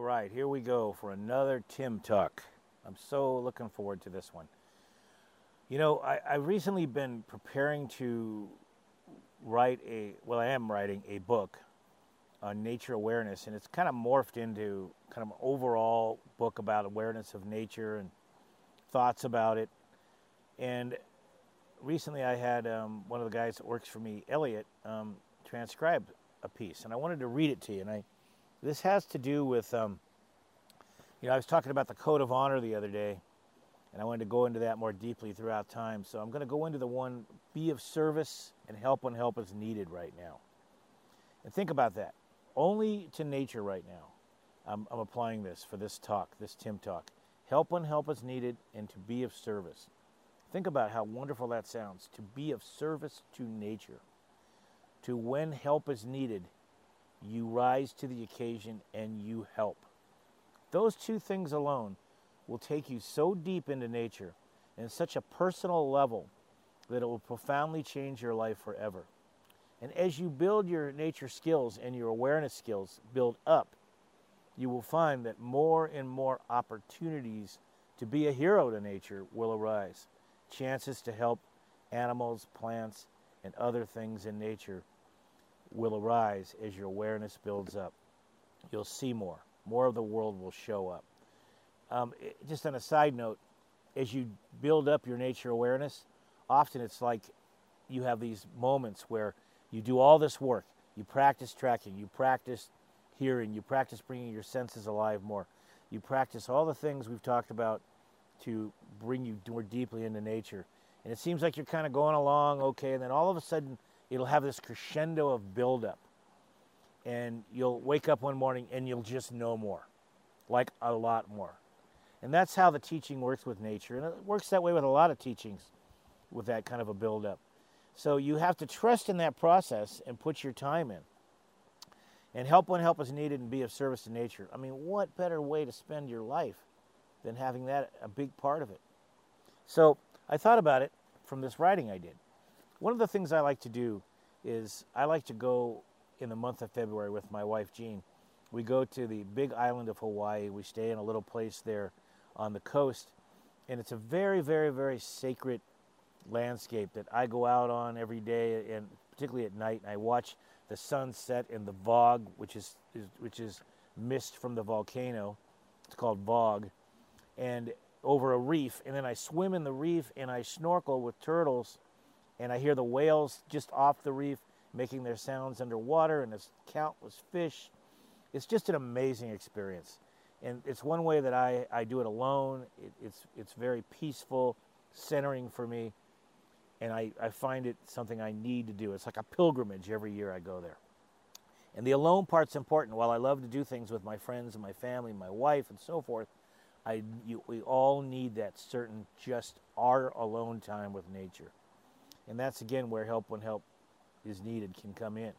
All right, here we go for another Tim Talk. I'm so looking forward to this one. You know, I, I've recently been preparing to write a, well, I am writing a book on nature awareness, and it's kind of morphed into kind of an overall book about awareness of nature and thoughts about it. And recently I had um, one of the guys that works for me, Elliot, um, transcribe a piece, and I wanted to read it to you. And I, this has to do with, um, you know, I was talking about the code of honor the other day, and I wanted to go into that more deeply throughout time. So I'm going to go into the one be of service and help when help is needed right now. And think about that. Only to nature right now. I'm, I'm applying this for this talk, this Tim talk. Help when help is needed and to be of service. Think about how wonderful that sounds to be of service to nature. To when help is needed, you rise to the occasion and you help. Those two things alone will take you so deep into nature and such a personal level that it will profoundly change your life forever. And as you build your nature skills and your awareness skills build up, you will find that more and more opportunities to be a hero to nature will arise. Chances to help animals, plants, and other things in nature will arise as your awareness builds up. You'll see more. More of the world will show up. Um, just on a side note, as you build up your nature awareness, often it's like you have these moments where you do all this work. You practice tracking, you practice hearing, you practice bringing your senses alive more. You practice all the things we've talked about to bring you more deeply into nature. And it seems like you're kind of going along okay, and then all of a sudden it'll have this crescendo of buildup. And you'll wake up one morning and you'll just know more, like a lot more. And that's how the teaching works with nature. And it works that way with a lot of teachings with that kind of a buildup. So you have to trust in that process and put your time in. And help when help is needed and be of service to nature. I mean, what better way to spend your life than having that a big part of it? So I thought about it from this writing I did. One of the things I like to do is I like to go in the month of February with my wife Jean. We go to the big island of Hawaii. We stay in a little place there on the coast, and it's a very, very, very sacred landscape that I go out on every day, and particularly at night. And I watch the sunset and the Vog, which is, is which is mist from the volcano. It's called Vog, and over a reef. And then I swim in the reef and I snorkel with turtles, and I hear the whales just off the reef making their sounds underwater, and there's countless fish. It's just an amazing experience. And it's one way that I, I do it alone. It, it's, it's very peaceful, centering for me and I, I find it something I need to do. It's like a pilgrimage every year I go there. And the alone part's important. While I love to do things with my friends and my family, my wife, and so forth, I, you, we all need that certain just our alone time with nature. And that's again where help when help is needed can come in.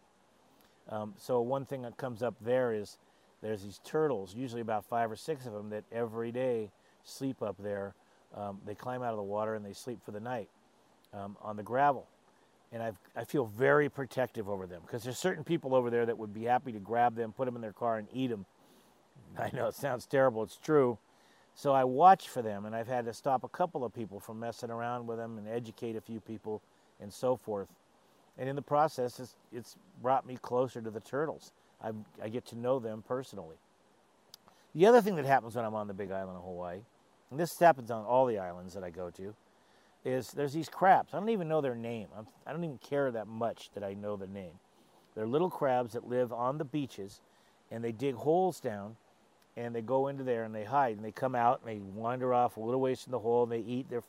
Um, so, one thing that comes up there is there's these turtles, usually about five or six of them, that every day sleep up there. Um, they climb out of the water and they sleep for the night um, on the gravel. And I've, I feel very protective over them because there's certain people over there that would be happy to grab them, put them in their car, and eat them. I know it sounds terrible, it's true. So I watch for them, and I've had to stop a couple of people from messing around with them and educate a few people and so forth. And in the process, it's, it's brought me closer to the turtles. I, I get to know them personally. The other thing that happens when I'm on the big island of Hawaii, and this happens on all the islands that I go to, is there's these crabs. I don't even know their name. I'm, I do not even care that much that I know the name. They're little crabs that live on the beaches, and they dig holes down, and they go into there and they hide, and they come out and they wander off a little ways from the hole, and they eat their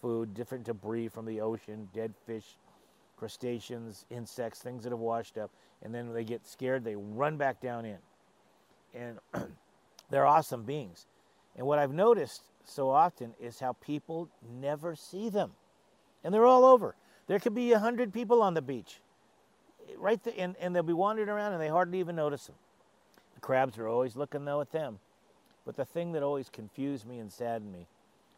food, different debris from the ocean, dead fish, crustaceans, insects, things that have washed up, and then they get scared, they run back down in. And they're awesome beings. And what I've noticed so often is how people never see them. And they're all over. There could be a hundred people on the beach, right there, and, and they'll be wandering around and they hardly even notice them. The crabs are always looking though at them. But the thing that always confused me and saddened me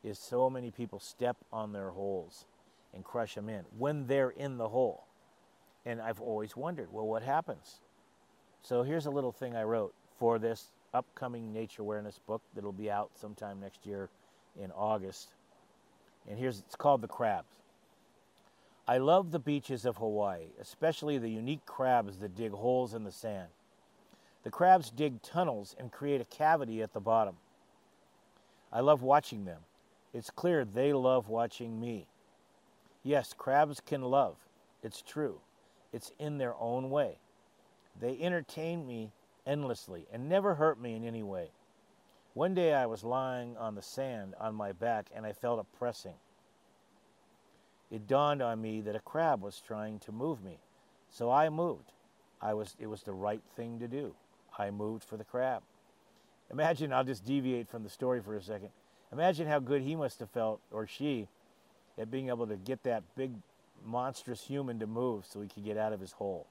is so many people step on their holes and crush them in when they're in the hole. And I've always wondered, well, what happens? So here's a little thing I wrote for this upcoming nature awareness book that'll be out sometime next year in August. And here's it's called The Crabs. I love the beaches of Hawaii, especially the unique crabs that dig holes in the sand. The crabs dig tunnels and create a cavity at the bottom. I love watching them. It's clear they love watching me. Yes, crabs can love. It's true. It's in their own way. They entertain me endlessly and never hurt me in any way. One day I was lying on the sand on my back and I felt a pressing. It dawned on me that a crab was trying to move me. So I moved. I was it was the right thing to do. I moved for the crab. Imagine I'll just deviate from the story for a second. Imagine how good he must have felt or she at being able to get that big monstrous human to move so he could get out of his hole.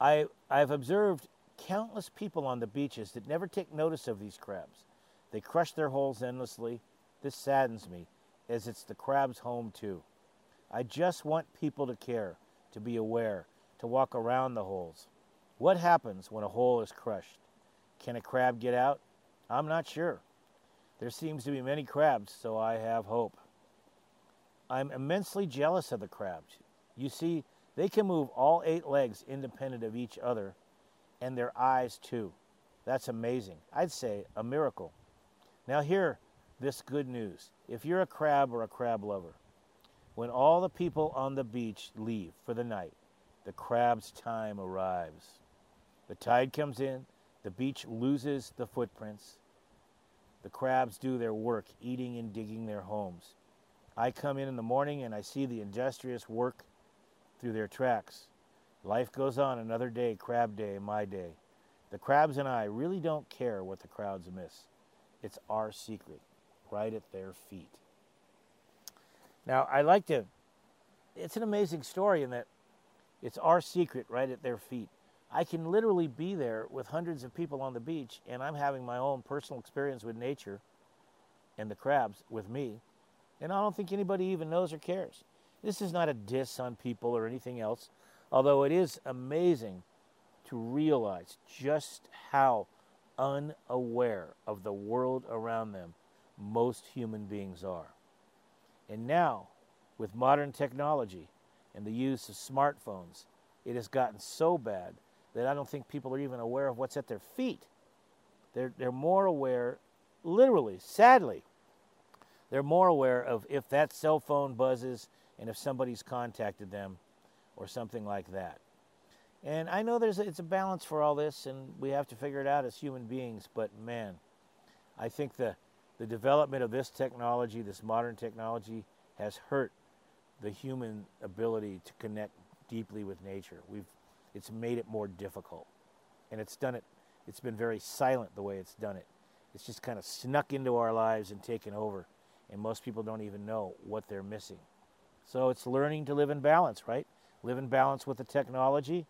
I, I've observed countless people on the beaches that never take notice of these crabs. They crush their holes endlessly. This saddens me, as it's the crab's home too. I just want people to care, to be aware, to walk around the holes. What happens when a hole is crushed? Can a crab get out? I'm not sure. There seems to be many crabs, so I have hope. I'm immensely jealous of the crabs. You see, they can move all eight legs independent of each other, and their eyes too. That's amazing. I'd say a miracle. Now, hear this good news. If you're a crab or a crab lover, when all the people on the beach leave for the night, the crab's time arrives. The tide comes in, the beach loses the footprints. The crabs do their work, eating and digging their homes. I come in in the morning and I see the industrious work through their tracks. Life goes on another day, crab day, my day. The crabs and I really don't care what the crowds miss. It's our secret, right at their feet. Now, I like to, it's an amazing story in that it's our secret right at their feet. I can literally be there with hundreds of people on the beach, and I'm having my own personal experience with nature and the crabs with me and I don't think anybody even knows or cares. This is not a diss on people or anything else, although it is amazing to realize just how unaware of the world around them most human beings are. And now, with modern technology and the use of smartphones, it has gotten so bad that I don't think people are even aware of what's at their feet. They're, they're more aware, literally, sadly, they're more aware of if that cell phone buzzes and if somebody's contacted them or something like that. And I know there's it's a balance for all this, and we have to figure it out as human beings. But man, I think the the development of this technology, this modern technology, has hurt the human ability to connect deeply with nature. We've it's made it more difficult, and it's done it. It's been very silent the way it's done it. It's just kind of snuck into our lives and taken over and most people don't even know what they're missing. So it's learning to live in balance, right? Live in balance with the technology,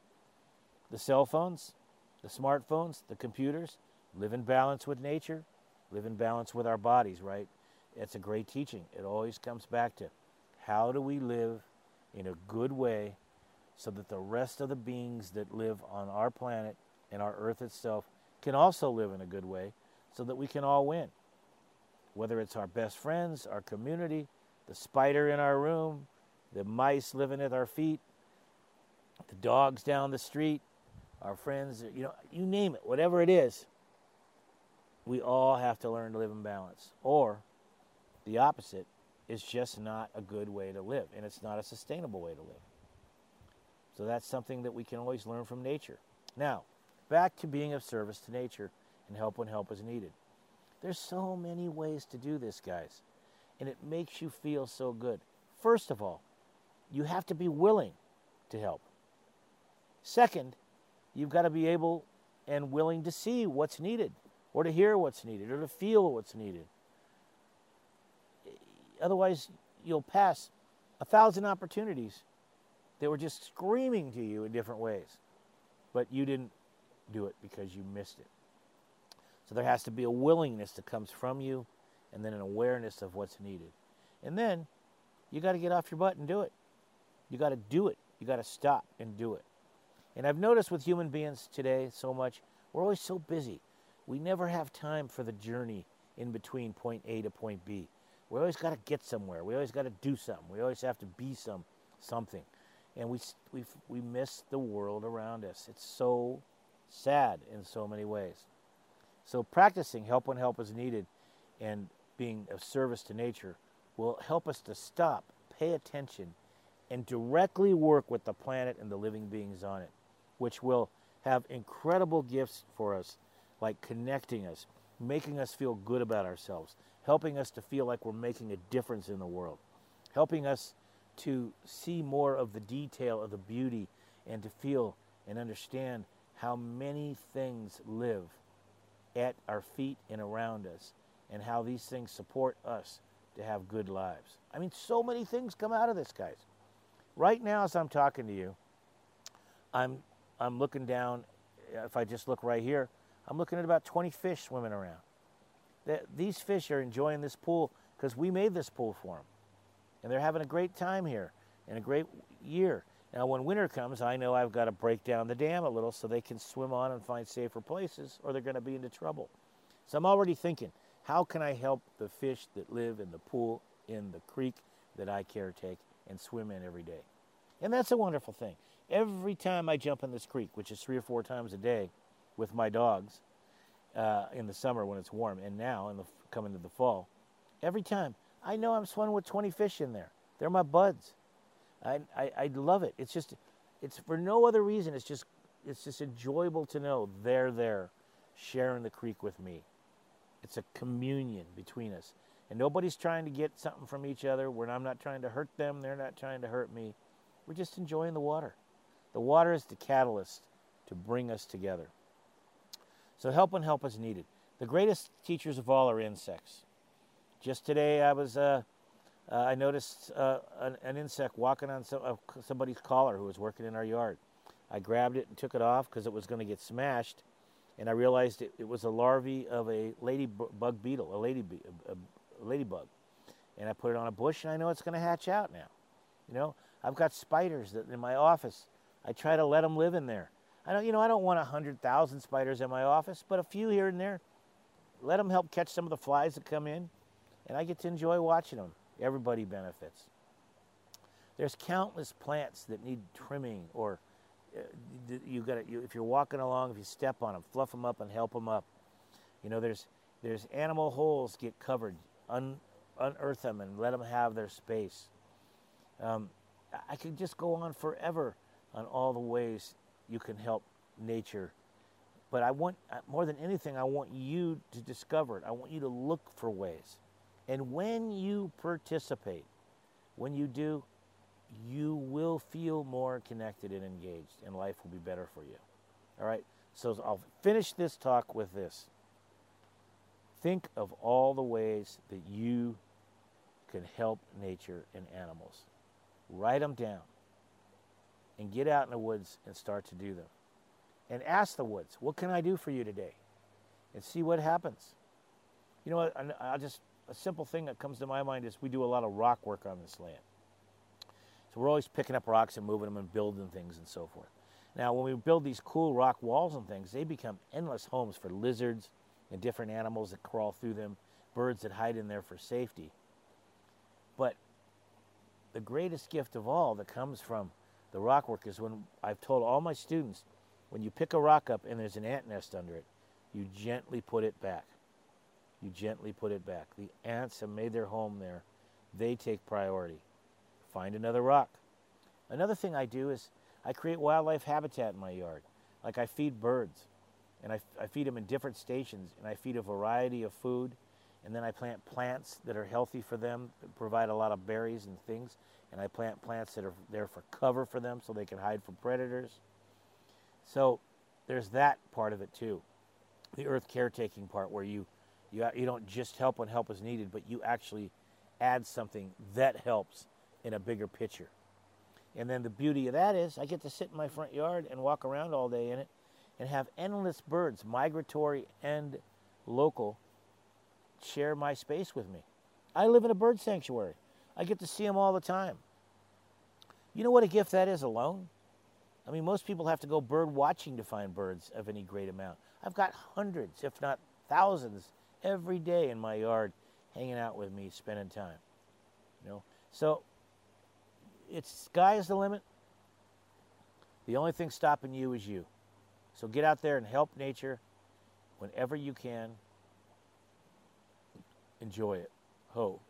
the cell phones, the smartphones, the computers. Live in balance with nature. Live in balance with our bodies, right? It's a great teaching. It always comes back to how do we live in a good way so that the rest of the beings that live on our planet and our earth itself can also live in a good way so that we can all win whether it's our best friends, our community, the spider in our room, the mice living at our feet, the dogs down the street, our friends, you know, you name it, whatever it is, we all have to learn to live in balance. Or the opposite is just not a good way to live, and it's not a sustainable way to live. So that's something that we can always learn from nature. Now, back to being of service to nature and help when help is needed. There's so many ways to do this, guys, and it makes you feel so good. First of all, you have to be willing to help. Second, you've got to be able and willing to see what's needed, or to hear what's needed, or to feel what's needed. Otherwise, you'll pass a thousand opportunities that were just screaming to you in different ways, but you didn't do it because you missed it. So there has to be a willingness that comes from you and then an awareness of what's needed. And then you got to get off your butt and do it. You got to do it. You got to stop and do it. And I've noticed with human beings today so much, We're always so busy. We never have time for the journey in between point A to point B. We always got to get somewhere. We always got to do something. We always have to be some something, and we we we miss the world around us. It's so sad in so many ways. So practicing help when help is needed, and being of service to nature will help us to stop, pay attention, and directly work with the planet and the living beings on it, which will have incredible gifts for us, like connecting us, making us feel good about ourselves, helping us to feel like we're making a difference in the world, helping us to see more of the detail of the beauty and to feel and understand how many things live at our feet and around us and how these things support us to have good lives. I mean, so many things come out of this, guys. Right now, as I'm talking to you, I'm, I'm looking down. Uh, if I just look right here, I'm looking at about 20 fish swimming around. these fish are enjoying this pool because we made this pool for them. And they're having a great time here and a great year. Now, when winter comes, I know I've got to break down the dam a little so they can swim on and find safer places or they're going to be into trouble. So I'm already thinking, how can I help the fish that live in the pool, in the creek that I caretake and swim in every day? And that's a wonderful thing. Every time I jump in this creek, which is three or four times a day with my dogs uh, in the summer when it's warm, and now in the coming to the fall, every time I know I'm swimming with 20 fish in there. They're my buds. I, I, I love it. It's just, it's for no other reason. It's just, it's just enjoyable to know they're there sharing the creek with me. It's a communion between us. And nobody's trying to get something from each other. When I'm not trying to hurt them, they're not trying to hurt me. We're just enjoying the water. The water is the catalyst to bring us together. So help when help is needed. The greatest teachers of all are insects. Just today, I was uh, uh, I noticed uh, an, an, insect walking on some, somebody's collar who was working in our yard. I grabbed it and took it off because it was going to get smashed, and I realized it, it, was a larvae of a ladybug beetle, a lady a, a ladybug, and I put it on a bush, and I know it's going to hatch out now. You know, I've got spiders that in my office. I try to let them live in there. I don't, you know, I don't want a hundred thousand spiders in my office, but a few here and there. Let them help catch some of the flies that come in, and I get to enjoy watching them. Everybody benefits. There's countless plants that need trimming, or uh, you got you, if you're walking along, if you step on them, fluff them up and help them up. You know, there's there's animal holes get covered, un, unearth them and let them have their space. Um, I could just go on forever on all the ways you can help nature. But I want, uh, more than anything, I want you to discover it. I want you to look for ways. And when you participate, when you do, you will feel more connected and engaged, and life will be better for you. All right? So I'll finish this talk with this. Think of all the ways that you can help nature and animals. Write them down and get out in the woods and start to do them. And ask the woods, what can I do for you today? And see what happens. You know what? I'll just a simple thing that comes to my mind is we do a lot of rock work on this land. So we're always picking up rocks and moving them and building things and so forth. Now, when we build these cool rock walls and things, they become endless homes for lizards and different animals that crawl through them, birds that hide in there for safety. But the greatest gift of all that comes from the rock work is when I've told all my students when you pick a rock up and there's an ant nest under it, you gently put it back you gently put it back. The ants have made their home there. They take priority. Find another rock. Another thing I do is I create wildlife habitat in my yard. Like I feed birds, and I, I feed them in different stations, and I feed a variety of food, and then I plant plants that are healthy for them, that provide a lot of berries and things, and I plant plants that are there for cover for them so they can hide from predators. So there's that part of it too. The earth caretaking part where you you, you don't just help when help is needed, but you actually add something that helps in a bigger picture. And then the beauty of that is I get to sit in my front yard and walk around all day in it and have endless birds, migratory and local, share my space with me. I live in a bird sanctuary. I get to see them all the time. You know what a gift that is alone? I mean, most people have to go bird watching to find birds of any great amount. I've got hundreds, if not thousands, every day in my yard hanging out with me, spending time. You know, so it's sky is the limit. The only thing stopping you is you. So get out there and help nature whenever you can. Enjoy it. Ho.